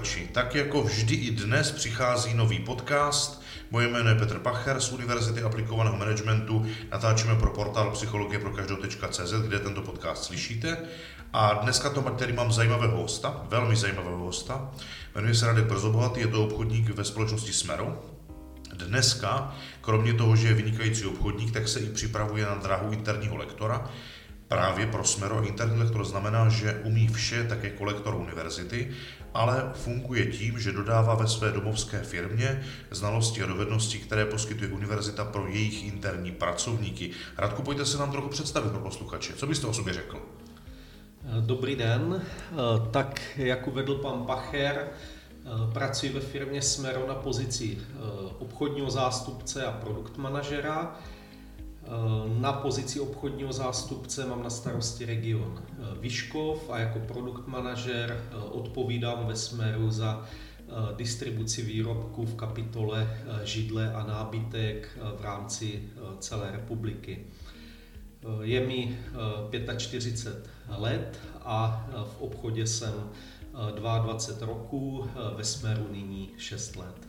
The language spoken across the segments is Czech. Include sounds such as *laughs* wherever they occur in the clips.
posluchači, tak jako vždy i dnes přichází nový podcast. Moje jméno je Petr Pacher z Univerzity aplikovaného managementu. Natáčíme pro portál psychologie pro každou.cz, kde tento podcast slyšíte. A dneska to, tady mám zajímavého hosta, velmi zajímavého hosta. Jmenuje se Radek Brzobohatý, je to obchodník ve společnosti Smero. Dneska, kromě toho, že je vynikající obchodník, tak se i připravuje na dráhu interního lektora právě pro Smero. Interní lektor znamená, že umí vše tak jako lektor univerzity, ale funguje tím, že dodává ve své domovské firmě znalosti a dovednosti, které poskytuje univerzita pro jejich interní pracovníky. Radku, pojďte se nám trochu představit pro posluchače. Co byste o sobě řekl? Dobrý den. Tak, jak uvedl pan Pacher, pracuji ve firmě Smero na pozici obchodního zástupce a produkt manažera. Na pozici obchodního zástupce mám na starosti region Vyškov a jako produkt manažer odpovídám ve Smeru za distribuci výrobků v kapitole židle a nábytek v rámci celé republiky. Je mi 45 let a v obchodě jsem 22 roků, ve Smeru nyní 6 let.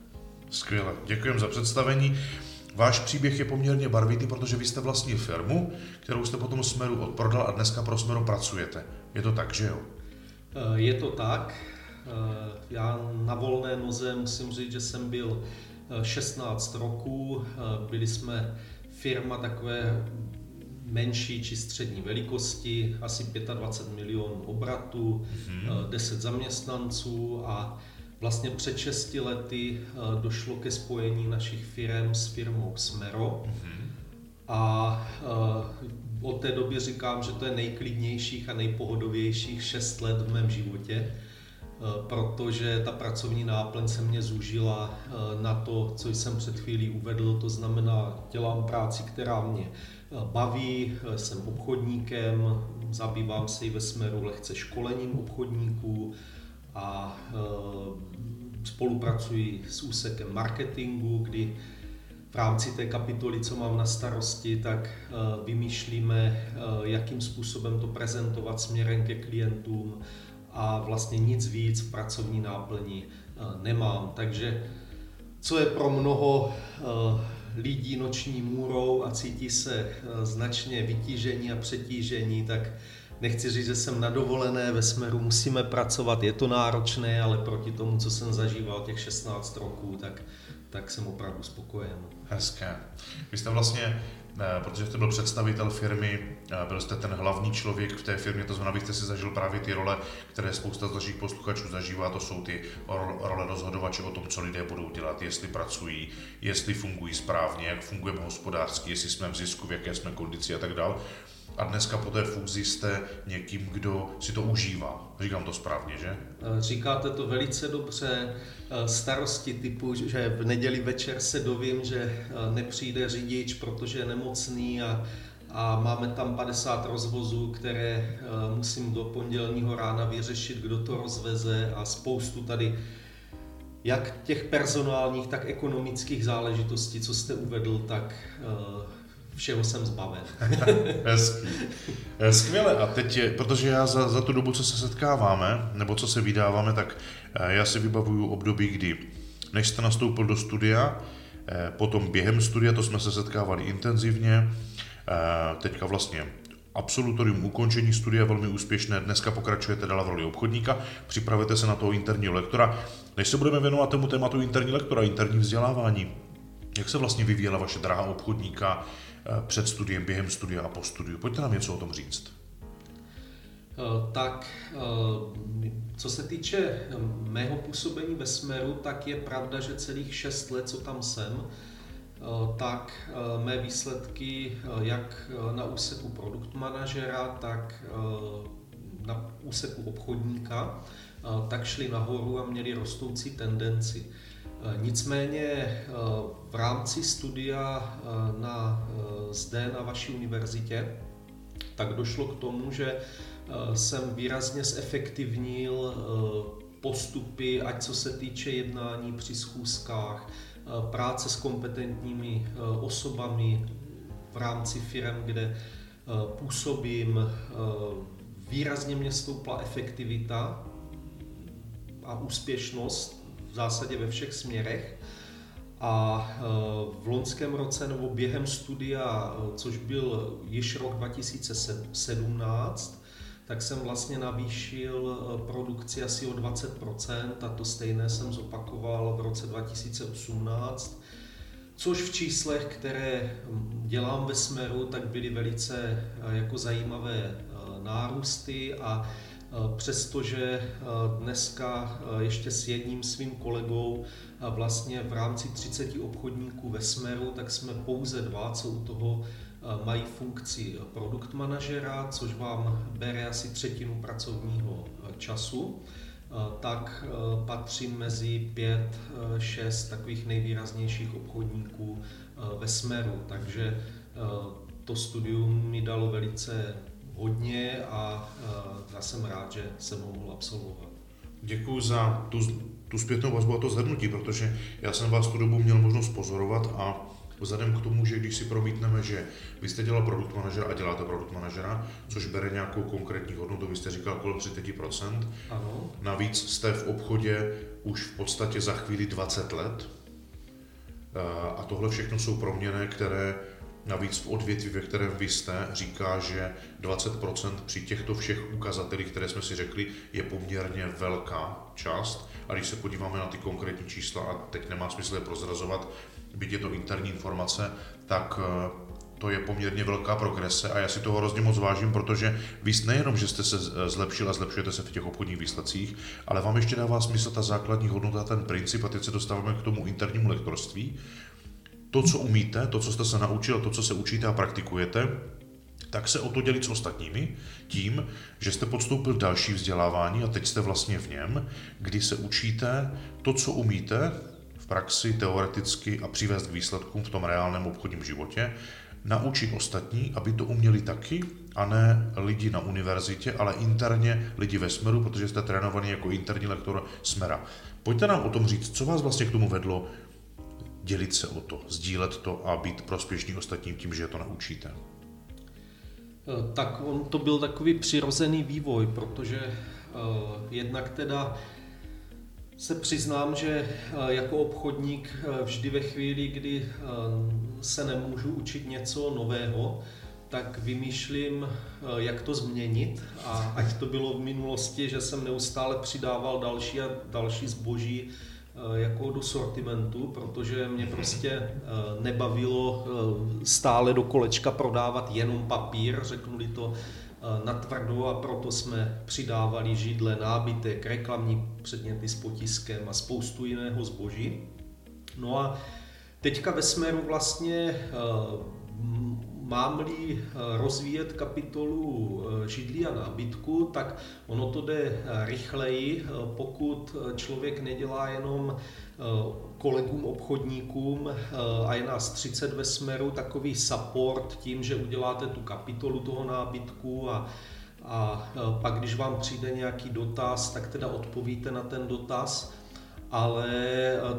Skvěle, děkuji za představení. Váš příběh je poměrně barvitý, protože vy jste vlastnil firmu, kterou jste potom Smeru odprodal a dneska pro Smeru pracujete. Je to tak, že jo? Je to tak. Já na volné noze musím říct, že jsem byl 16 roků. Byli jsme firma takové menší či střední velikosti, asi 25 milionů obratů, mm-hmm. 10 zaměstnanců a vlastně před 6 lety eh, došlo ke spojení našich firm s firmou Smero. Mm-hmm. A eh, od té doby říkám, že to je nejklidnějších a nejpohodovějších 6 let v mém životě, protože ta pracovní náplň se mě zúžila na to, co jsem před chvílí uvedl, to znamená, dělám práci, která mě baví, jsem obchodníkem, zabývám se i ve směru lehce školením obchodníků a e, spolupracuji s úsekem marketingu, kdy v rámci té kapitoly, co mám na starosti, tak e, vymýšlíme, e, jakým způsobem to prezentovat směrem ke klientům a vlastně nic víc v pracovní náplni nemám. Takže co je pro mnoho lidí noční můrou a cítí se eh, značně vytížení a přetížení, tak nechci říct, že jsem na dovolené ve směru, musíme pracovat, je to náročné, ale proti tomu, co jsem zažíval těch 16 roků, tak, tak jsem opravdu spokojen. Hezké. Vy jste vlastně Eh, protože jste byl představitel firmy, eh, byl jste ten hlavní člověk v té firmě, to znamená, byste si zažil právě ty role, které spousta z našich posluchačů zažívá, to jsou ty role rozhodovače o tom, co lidé budou dělat, jestli pracují, jestli fungují správně, jak fungujeme hospodářsky, jestli jsme v zisku, v jaké jsme kondici a tak dále a dneska po té fúzi jste někým, kdo si to užívá. Říkám to správně, že? Eh, říkáte to velice dobře. Eh, starosti typu, že v neděli večer se dovím, že eh, nepřijde řidič, protože je nemocný a, a máme tam 50 rozvozů, které musím do pondělního rána vyřešit, kdo to rozveze a spoustu tady jak těch personálních, tak ekonomických záležitostí, co jste uvedl, tak všeho jsem zbaven. *laughs* Hezký. Skvěle. A teď, je, protože já za, za tu dobu, co se setkáváme, nebo co se vydáváme, tak eh, já si vybavuju období, kdy než jste nastoupil do studia, eh, potom během studia, to jsme se setkávali intenzivně, eh, teďka vlastně absolutorium ukončení studia velmi úspěšné, dneska pokračujete dál v roli obchodníka, připravujete se na toho interního lektora. Než se budeme věnovat tomu tématu interní lektora, interní vzdělávání, jak se vlastně vyvíjela vaše dráha obchodníka, Eh, před studiem, během studia a po studiu. Pojďte nám něco o tom říct. Eh, tak, eh, co se týče mého působení ve Smeru, tak je pravda, že celých šest let, co tam jsem, tak mé výsledky jak na úseku produkt manažera, tak na úseku obchodníka, tak šly nahoru a měly rostoucí tendenci. Eh, nicméně eh, v rámci studia eh, na, zde na vaší univerzitě tak došlo k tomu, že jsem výrazně zefektivnil postupy, ať co se týče jednání při schůzkách, práce s kompetentními osobami v rámci firm, kde působím. Výrazně mě stoupla efektivita a úspěšnost v zásadě ve všech směrech. A v loňském roce nebo během studia, což byl již rok 2017, tak jsem vlastně navýšil eh, produkci asi o 20% a to stejné jsem zopakoval v roce 2018, což v číslech, které dělám ve Smeru, tak byly velice jako zajímavé nárůsty a přestože dneska ještě s jedním svým kolegou vlastně v rámci 30 obchodníků ve Smeru, tak jsme pouze dva, co u toho Eh, mají funkci produkt manažera, což vám bere asi třetinu pracovního eh, času, eh, tak patřím mezi pět, šest takových nejvýraznějších obchodníků ve Smeru. Takže to studium mi dalo velice hodně a já jsem rád, že jsem ho mohl absolvovat. Děkuji za tu, tu zpětnou vazbu a to zhrnutí, protože já jsem vás tu dobu měl možnost pozorovat a Vzhledem k tomu, že když si promítneme, že vy jste dělal produkt manažera a děláte produkt manažera, což bere nějakou konkrétní hodnotu, vy jste říkal okolo 30%. Ano. Navíc jste v obchodě už v podstatě za chvíli 20 let. Eh, a tohle všechno jsou proměny, které Navíc v odvětví, ve kterém vy jste, říká, že 20% při těchto všech ukazatelích, které jsme si řekli, je poměrně velká část. A když se podíváme na ty konkrétní čísla, a teď nemá smysl je prozrazovat, byť je to interní informace, tak eh, to je poměrně velká progrese a já si toho hrozně moc vážím, protože vy nejenom, že jste se zlepšil a zlepšujete se v těch obchodních výsledcích, ale vám ještě dává smysl ta základní hodnota, ten princip a teď se dostáváme k tomu internímu lektorství. To, co umíte, to, co jste se naučil, to, co se učíte a praktikujete, tak se o to dělit s ostatními tím, že jste podstoupil další vzdělávání a teď jste vlastně v něm, kdy se učíte to, co umíte, praxi, teoreticky a přivést k výsledkům v tom reálném obchodním životě, naučit ostatní, aby to uměli taky, a ne lidi na univerzitě, ale interně lidi ve Smeru, protože jste trénovaný jako interní lektor Smera. Pojďte nám o tom říct, co vás vlastně k tomu vedlo dělit se o to, sdílet to a být prospěšný ostatním tím, že to naučíte? Tak on to byl takový přirozený vývoj, protože uh, jednak teda se přiznám, že eh, jako obchodník eh, vždy ve chvíli, kdy eh, se nemůžu učit něco nového, tak vymýšlím, jak to změnit a ať to bylo v minulosti, že jsem neustále přidával další a další zboží jako do sortimentu, protože mě prostě nebavilo stále do kolečka prodávat jenom papír, řeknu-li to Eh, natvrdo a proto jsme přidávali židle, nábytek, reklamní předměty s potiskem a spoustu jiného zboží. No a teďka ve Smeru vlastně eh, mám-li eh, rozvíjet kapitolu židlí a nábytku, tak ono to jde rychleji, pokud člověk nedělá jenom kolegům obchodníkům a je nás 30 ve smeru, takový support tím, že uděláte tu kapitolu toho nábytku a, a pak, když vám přijde nějaký dotaz, tak teda odpovíte na ten dotaz ale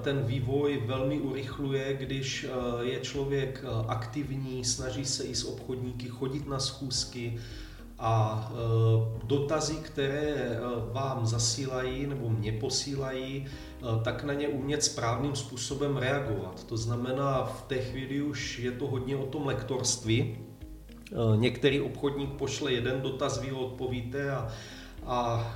ten vývoj velmi urychluje, když je člověk aktivní, snaží se i s obchodníky chodit na schůzky, a dotazy, které vám zasílají nebo mě posílají, tak na ně umět správným způsobem reagovat. To znamená, v té chvíli už je to hodně o tom lektorství. Některý obchodník pošle jeden dotaz, vy ho odpovíte a, a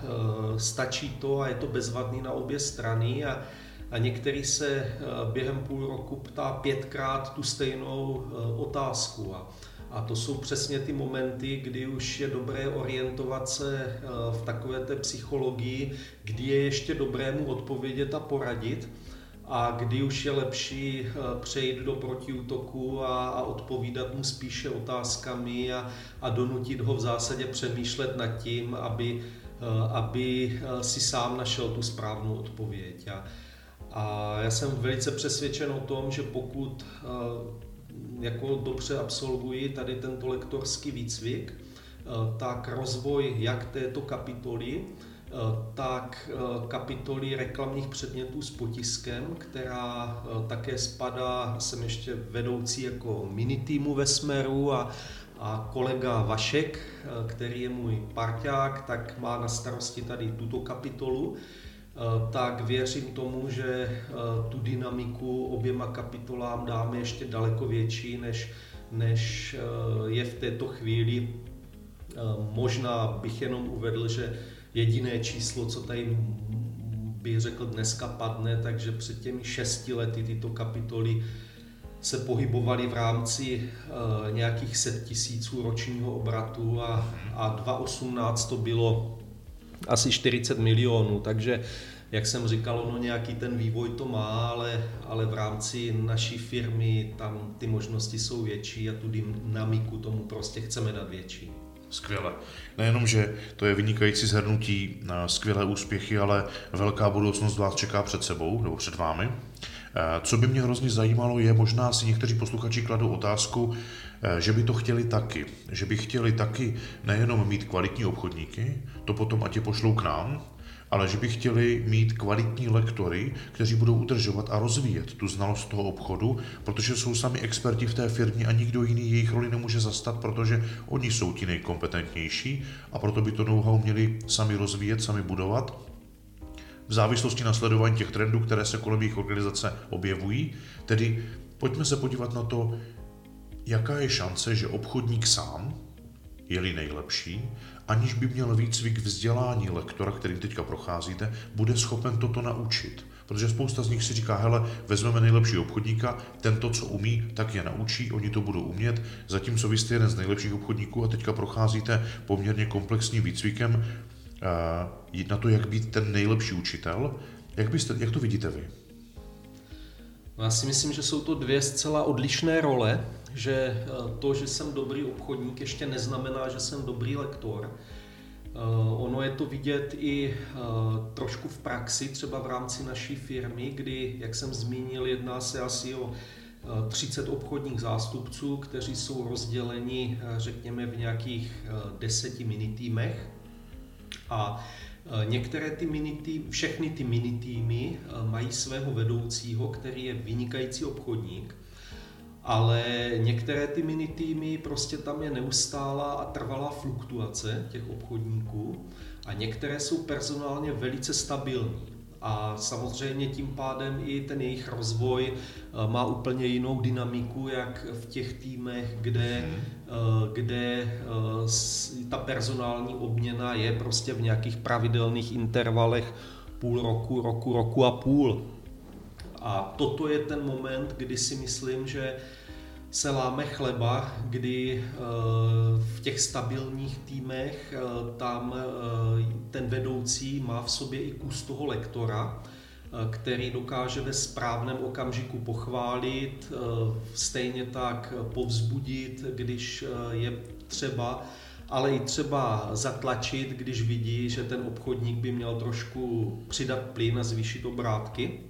stačí to a je to bezvadný na obě strany. A, a některý se během půl roku ptá pětkrát tu stejnou otázku. A, a to jsou přesně ty momenty, kdy už je dobré orientovat se v takové té psychologii, kdy je ještě dobré mu odpovědět a poradit a kdy už je lepší eh, přejít do protiútoku a, a odpovídat mu spíše otázkami a, a donutit ho v zásadě přemýšlet nad tím, aby, eh, aby si sám našel tu správnou odpověď. A, a já jsem velice přesvědčen o tom, že pokud jako dobře absolvuji tady tento lektorský výcvik, eh, tak rozvoj jak této kapitoly, eh, tak eh, kapitoly reklamních předmětů s potiskem, která také spadá, jsem ještě vedoucí jako mini týmu ve Smeru a, a kolega Vašek, který je můj parťák, tak má na starosti tady tuto kapitolu. tak věřím tomu, že tu dynamiku oběma kapitolám dáme ještě daleko větší, než, než je v této chvíli. Možná bych jenom uvedl, že jediné číslo, co tady bych řekl dneska padne, takže před těmi šesti lety tyto kapitoly se pohybovaly v rámci uh, nějakých set tisíců ročního obratu a, a 2018 to bylo asi 40 milionů, takže jak jsem říkal, no nějaký ten vývoj to má, ale, ale v rámci naší firmy tam ty možnosti jsou větší a tu dynamiku tomu prostě chceme dát větší. Skvěle. Nejenom, že to je vynikající zhrnutí na skvělé úspěchy, ale velká budoucnost vás čeká před sebou nebo před vámi. Eh, co by mě hrozně zajímalo, je možná si někteří posluchači kladou otázku, eh, že by to chtěli taky. Že by chtěli taky nejenom mít kvalitní obchodníky, to potom ať je pošlou k nám, ale že by chtěli mít kvalitní lektory, kteří budou udržovat a rozvíjet tu znalost toho obchodu, protože jsou sami experti v té firmě a nikdo jiný jejich roli nemůže zastat, protože oni jsou ti nejkompetentnější a proto by to know-how měli sami rozvíjet, sami budovat v závislosti na sledování těch trendů, které se kolem jejich organizace objevují. Tedy pojďme se podívat na to, jaká je šance, že obchodník sám, je-li nejlepší, aniž by měl výcvik vzdělání lektora, kterým teďka procházíte, bude schopen toto naučit. Protože spousta z nich si říká, hele, vezmeme nejlepší obchodníka, ten to, co umí, tak je naučí, oni to budou umět, zatímco vy jste jeden z nejlepších obchodníků a teďka procházíte poměrně komplexním výcvikem uh, na to, jak být ten nejlepší učitel. Jak, byste, jak to vidíte vy? Já si myslím, že jsou to dvě zcela odlišné role že eh, to, že jsem dobrý obchodník, ještě neznamená, že jsem dobrý lektor. Eh, ono je to vidět i eh, trošku v praxi, třeba v rámci naší firmy, kdy, jak jsem zmínil, jedná se asi o 30 obchodních zástupců, kteří jsou rozděleni, řekněme, v nějakých deseti minitýmech. A některé ty minitý, všechny ty minitýmy mají svého vedoucího, který je vynikající obchodník ale některé ty mini týmy, prostě tam je neustálá a trvalá fluktuace těch obchodníků a některé jsou personálně velice stabilní. A samozřejmě tím pádem i ten jejich rozvoj eh, má úplně jinou dynamiku, jak v těch týmech, kde, mhm. eh, kde eh, ta personální obměna je prostě v nějakých pravidelných intervalech půl roku, roku, roku a půl. A toto je ten moment, kdy si myslím, že se láme chleba, kdy eh, v těch stabilních týmech eh, tam eh, ten vedoucí má v sobě i kus toho lektora, který dokáže ve správném okamžiku pochválit, stejně tak povzbudit, když je třeba, ale i třeba zatlačit, když vidí, že ten obchodník by měl trošku přidat plyn a zvýšit obrátky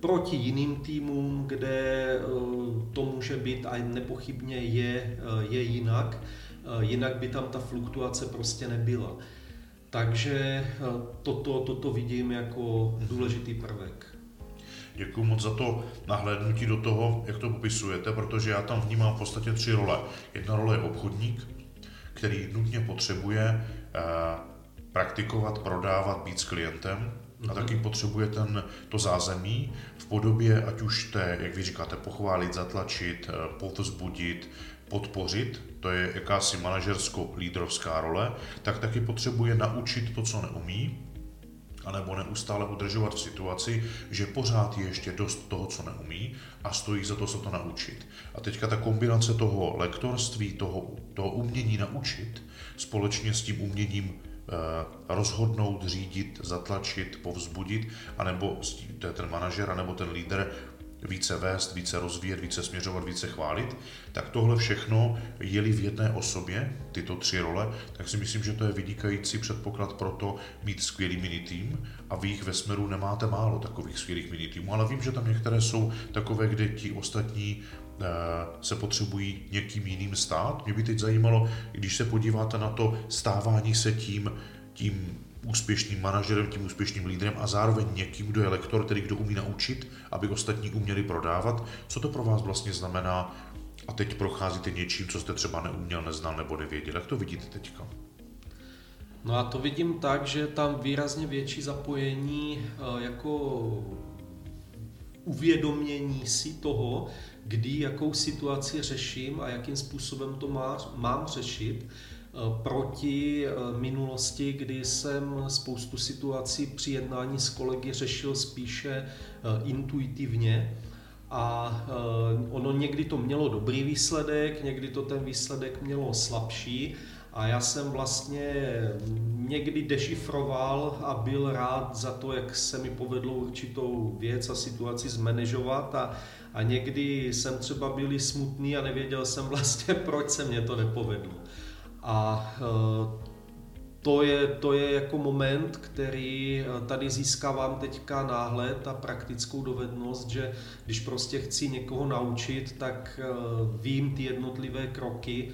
proti jiným týmům, kde eh, to může být a nepochybně je, eh, je jinak, eh, jinak by tam ta fluktuace prostě nebyla. Takže toto, toto vidím jako důležitý prvek. Děkuji moc za to nahlédnutí do toho, jak to popisujete, protože já tam vnímám v podstatě tři role. Jedna role je obchodník, který nutně potřebuje praktikovat, prodávat, být s klientem a taky potřebuje ten, to zázemí v podobě, ať už té, jak vy říkáte, pochválit, zatlačit, eh, povzbudit, podpořit, to je jakási manažersko-lídrovská role, tak taky potřebuje naučit to, co neumí, anebo neustále udržovat v situaci, že pořád je ještě dost toho, co neumí a stojí za to se to naučit. A teďka ta kombinace toho lektorství, toho, toho umění naučit, společně s tím uměním rozhodnout, řídit, zatlačit, povzbudit, anebo to je ten manažer, anebo ten lídr více vést, více rozvíjet, více směřovat, více chválit, tak tohle všechno je-li v jedné osobě, tyto tři role, tak si myslím, že to je vynikající předpoklad pro to mít skvělý minitým. A vy jich ve Smeru nemáte málo takových skvělých minitýmů, ale vím, že tam některé jsou takové, kde ti ostatní eh, se potřebují někým jiným stát. Mě by teď zajímalo, když se podíváte na to stávání se tím, tím úspěšným manažerem, tím úspěšným lídrem a zároveň někým, kdo je lektor, tedy kdo umí naučit, aby ostatní uměli prodávat. Co to pro vás vlastně znamená a teď procházíte něčím, co jste třeba neuměl, neznal nebo nevěděl. Jak to vidíte teďka? No a to vidím tak, že tam výrazně větší zapojení jako uvědomění si toho, kdy jakou situaci řeším a jakým způsobem to má, mám řešit Eh, proti eh, minulosti, kdy jsem spoustu situací při jednání s kolegy řešil spíše eh, intuitivně. A ono někdy to mělo dobrý výsledek, někdy to ten výsledek mělo slabší. A já jsem vlastně někdy dešifroval a byl rád za to, jak se mi povedlo určitou věc a situaci zmanežovat a, a někdy jsem třeba byl smutný a nevěděl jsem vlastně, *laughs* proč se mě to nepovedlo. A eh, to je, to je jako moment, který eh, tady získávám teďka náhled a praktickou dovednost, že když prostě chci někoho naučit, tak eh, vím ty jednotlivé kroky,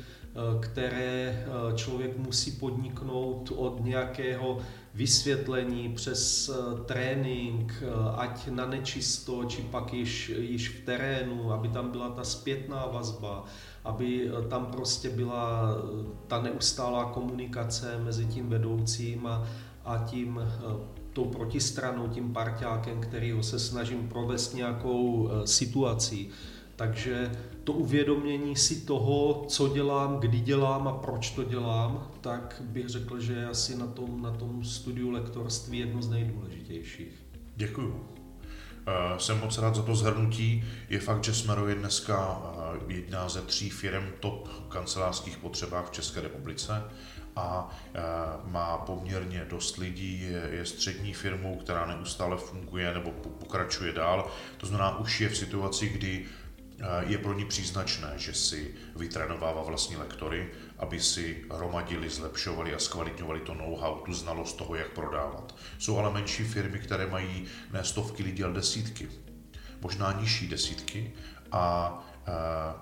které člověk musí podniknout od nějakého vysvětlení přes trénink, ať na nečisto, či pak již, již v terénu, aby tam byla ta zpětná vazba, aby eh, tam prostě byla eh, ta neustálá komunikace mezi tím vedoucím a, a tím eh, tou protistranou, tím parťákem, kterýho se snažím provést nějakou situací. Takže to uvědomění si toho, co dělám, kdy dělám a proč to dělám, tak bych řekl, že je asi na tom, na tom studiu lektorství jedno z nejdůležitějších. Děkuju. Eh, jsem moc rád za to zhrnutí. Je fakt, že Smero je dneska eh, jedna ze tří firm top kancelářských potřebách v České republice a eh, má poměrně dost lidí, je střední firmou, která neustále funguje nebo pokračuje dál. To znamená, už je v situaci, kdy je pro ní příznačné, že si vytrénovává vlastní lektory, aby si hromadili, zlepšovali a zkvalitňovali to know-how, tu znalost toho, jak prodávat. Jsou ale menší firmy, které mají ne stovky lidí, ale desítky. Možná nižší desítky a e,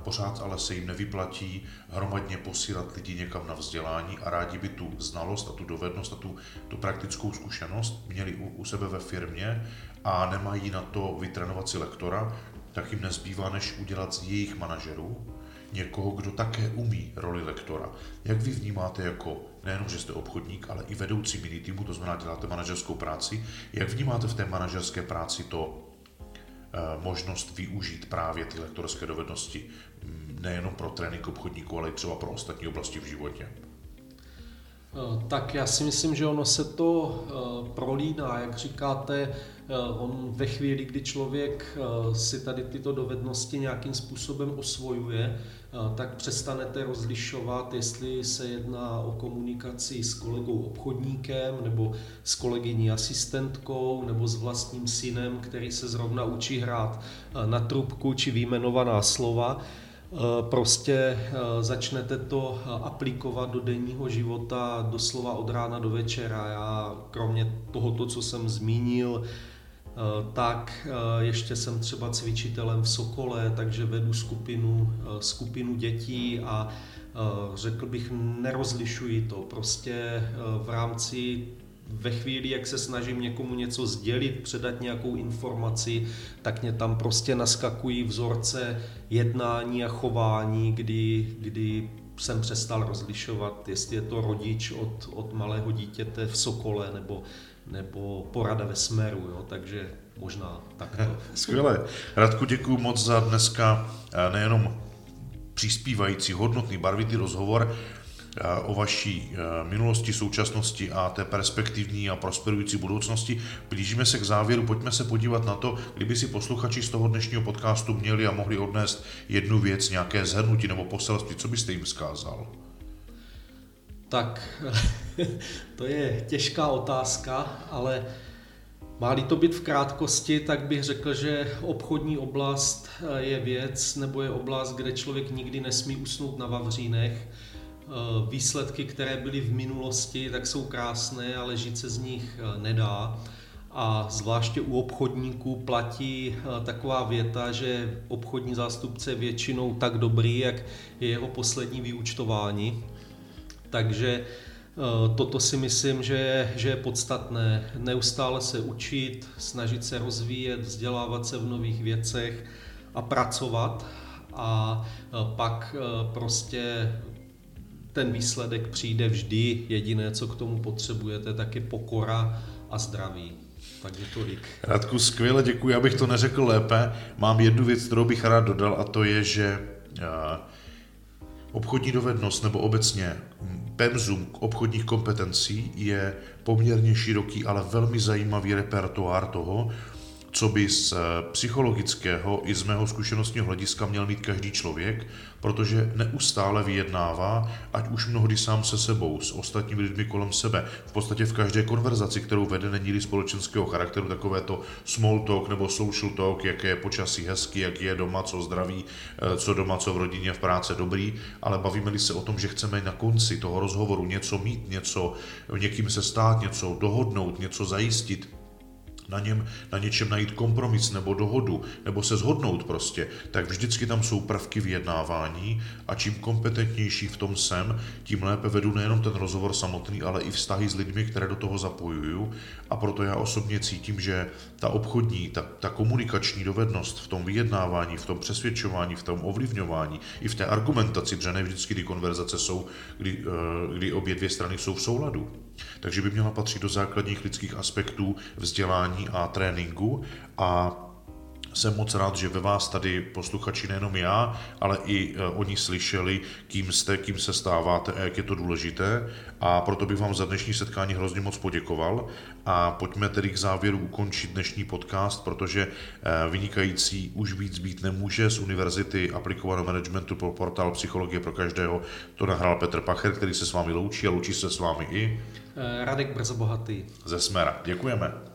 pořád ale se jim nevyplatí hromadně posílat lidi někam na vzdělání a rádi by tu znalost a tu dovednost a tu, tu praktickou zkušenost měli u, u sebe ve firmě a nemají na to vytrénovat si lektora, tak jim nezbývá, než udělat z jejich manažerů někoho, kdo také umí roli lektora. Jak vy vnímáte jako nejenom, že jste obchodník, ale i vedoucí mini týmu, to znamená, děláte manažerskou práci, jak vnímáte v té manažerské práci to e, možnost využít právě ty lektorské dovednosti mm, nejenom pro trénink obchodníků, ale i třeba pro ostatní oblasti v životě? Eh, tak já si myslím, že ono se to eh, prolíná, jak říkáte, eh, on ve chvíli, kdy člověk si tady tyto dovednosti nějakým způsobem osvojuje, tak přestanete rozlišovat, jestli se jedná o komunikaci s kolegou obchodníkem, nebo s kolegyní asistentkou, nebo s vlastním synem, který se zrovna učí hrát na trubku či výjmenovaná slova. Eh, prostě eh, začnete to eh, aplikovat do denního života doslova od rána do večera. Já kromě tohoto, co jsem zmínil, tak ještě jsem třeba cvičitelem v Sokole, takže vedu skupinu, skupinu dětí a řekl bych, nerozlišuji to. Prostě v rámci ve chvíli, jak se snažím někomu něco sdělit, předat nějakou informaci, tak mě tam prostě naskakují vzorce jednání a chování, kdy, kdy jsem přestal rozlišovat, jestli je to rodič od, od malého dítěte v Sokole nebo, nebo porada ve Smeru, jo? takže možná takto. Skvěle. Radku, děkuji moc za dneska eh, nejenom přispívající hodnotný barvitý rozhovor, o vaší e, minulosti, současnosti a té perspektivní a prosperující budoucnosti. Blížíme se k závěru, pojďme se podívat na to, kdyby si posluchači z toho dnešního podcastu měli a mohli odnést jednu věc, nějaké zhrnutí nebo poselství, co byste jim vzkázal? Tak, *laughs* to je těžká otázka, ale má to být v krátkosti, tak bych řekl, že obchodní oblast e, je věc nebo je oblast, kde člověk nikdy nesmí usnout na vavřínech, Eh, výsledky, které byly v minulosti, tak jsou krásné, ale žít se z nich eh, nedá. A zvláště u obchodníků platí eh, taková věta, že obchodní zástupce je většinou tak dobrý, jak je jeho poslední vyučtování. Takže toto si myslím, že je, že je podstatné. Neustále se učit, snažit se rozvíjet, vzdělávat se v nových věcech a pracovat. A pak prostě ten výsledek přijde vždy. Jediné, co k tomu potřebujete, tak je pokora a zdraví. Takže tolik. Radku, skvěle děkuji, abych to neřekl lépe. Mám jednu věc, kterou bych rád dodal, a to je, že obchodní dovednost nebo obecně pemzum obchodních kompetencí je poměrně široký, ale velmi zajímavý repertoár toho, co by z eh, psychologického i z mého zkušenostního hlediska měl mít každý člověk, protože neustále vyjednává, ať už mnohdy sám se sebou, s ostatními lidmi kolem sebe. V podstatě v každé konverzaci, kterou vede, není společenského charakteru, takové to small talk nebo social talk, jaké je počasí hezky, jak je doma, co zdraví, eh, co doma, co v rodině, v práci dobrý, ale bavíme-li se o tom, že chceme na konci toho rozhovoru něco mít, něco, někým se stát, něco dohodnout, něco zajistit, na, něm, na něčem najít kompromis nebo dohodu, nebo se zhodnout prostě, tak vždycky tam jsou prvky vyjednávání a čím kompetentnější v tom jsem, tím lépe vedu nejenom ten rozhovor samotný, ale i vztahy s lidmi, které do toho zapojuju a proto já osobně cítím, že ta obchodní, ta, ta komunikační dovednost v tom vyjednávání, v tom přesvědčování, v tom ovlivňování, i v té argumentaci, protože ne vždycky ty konverzace jsou, kdy, eh, kdy obě dvě strany jsou v souladu. Takže by měla patřit do základních lidských aspektů vzdělání a tréninku a jsem moc rád, že ve vás tady posluchači nejenom já, ale i e, oni slyšeli, kým jste, kým se stáváte a jak je to důležité. A proto bych vám za dnešní setkání hrozně moc poděkoval. A pojďme tedy k závěru ukončit dnešní podcast, protože e, vynikající už víc být nemůže. Z Univerzity aplikovaného managementu pro portál Psychologie pro každého to nahrál Petr Pacher, který se s vámi loučí a loučí se s vámi i Radek Brzo Bohatý. Ze Smera. Děkujeme.